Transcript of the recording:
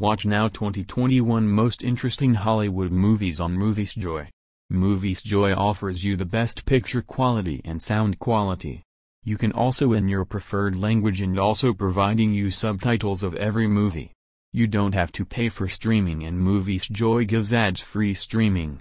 Watch now 2021 most interesting Hollywood movies on Moviesjoy. Movies Joy offers you the best picture quality and sound quality. You can also in your preferred language and also providing you subtitles of every movie. You don't have to pay for streaming and Moviesjoy gives ads-free streaming.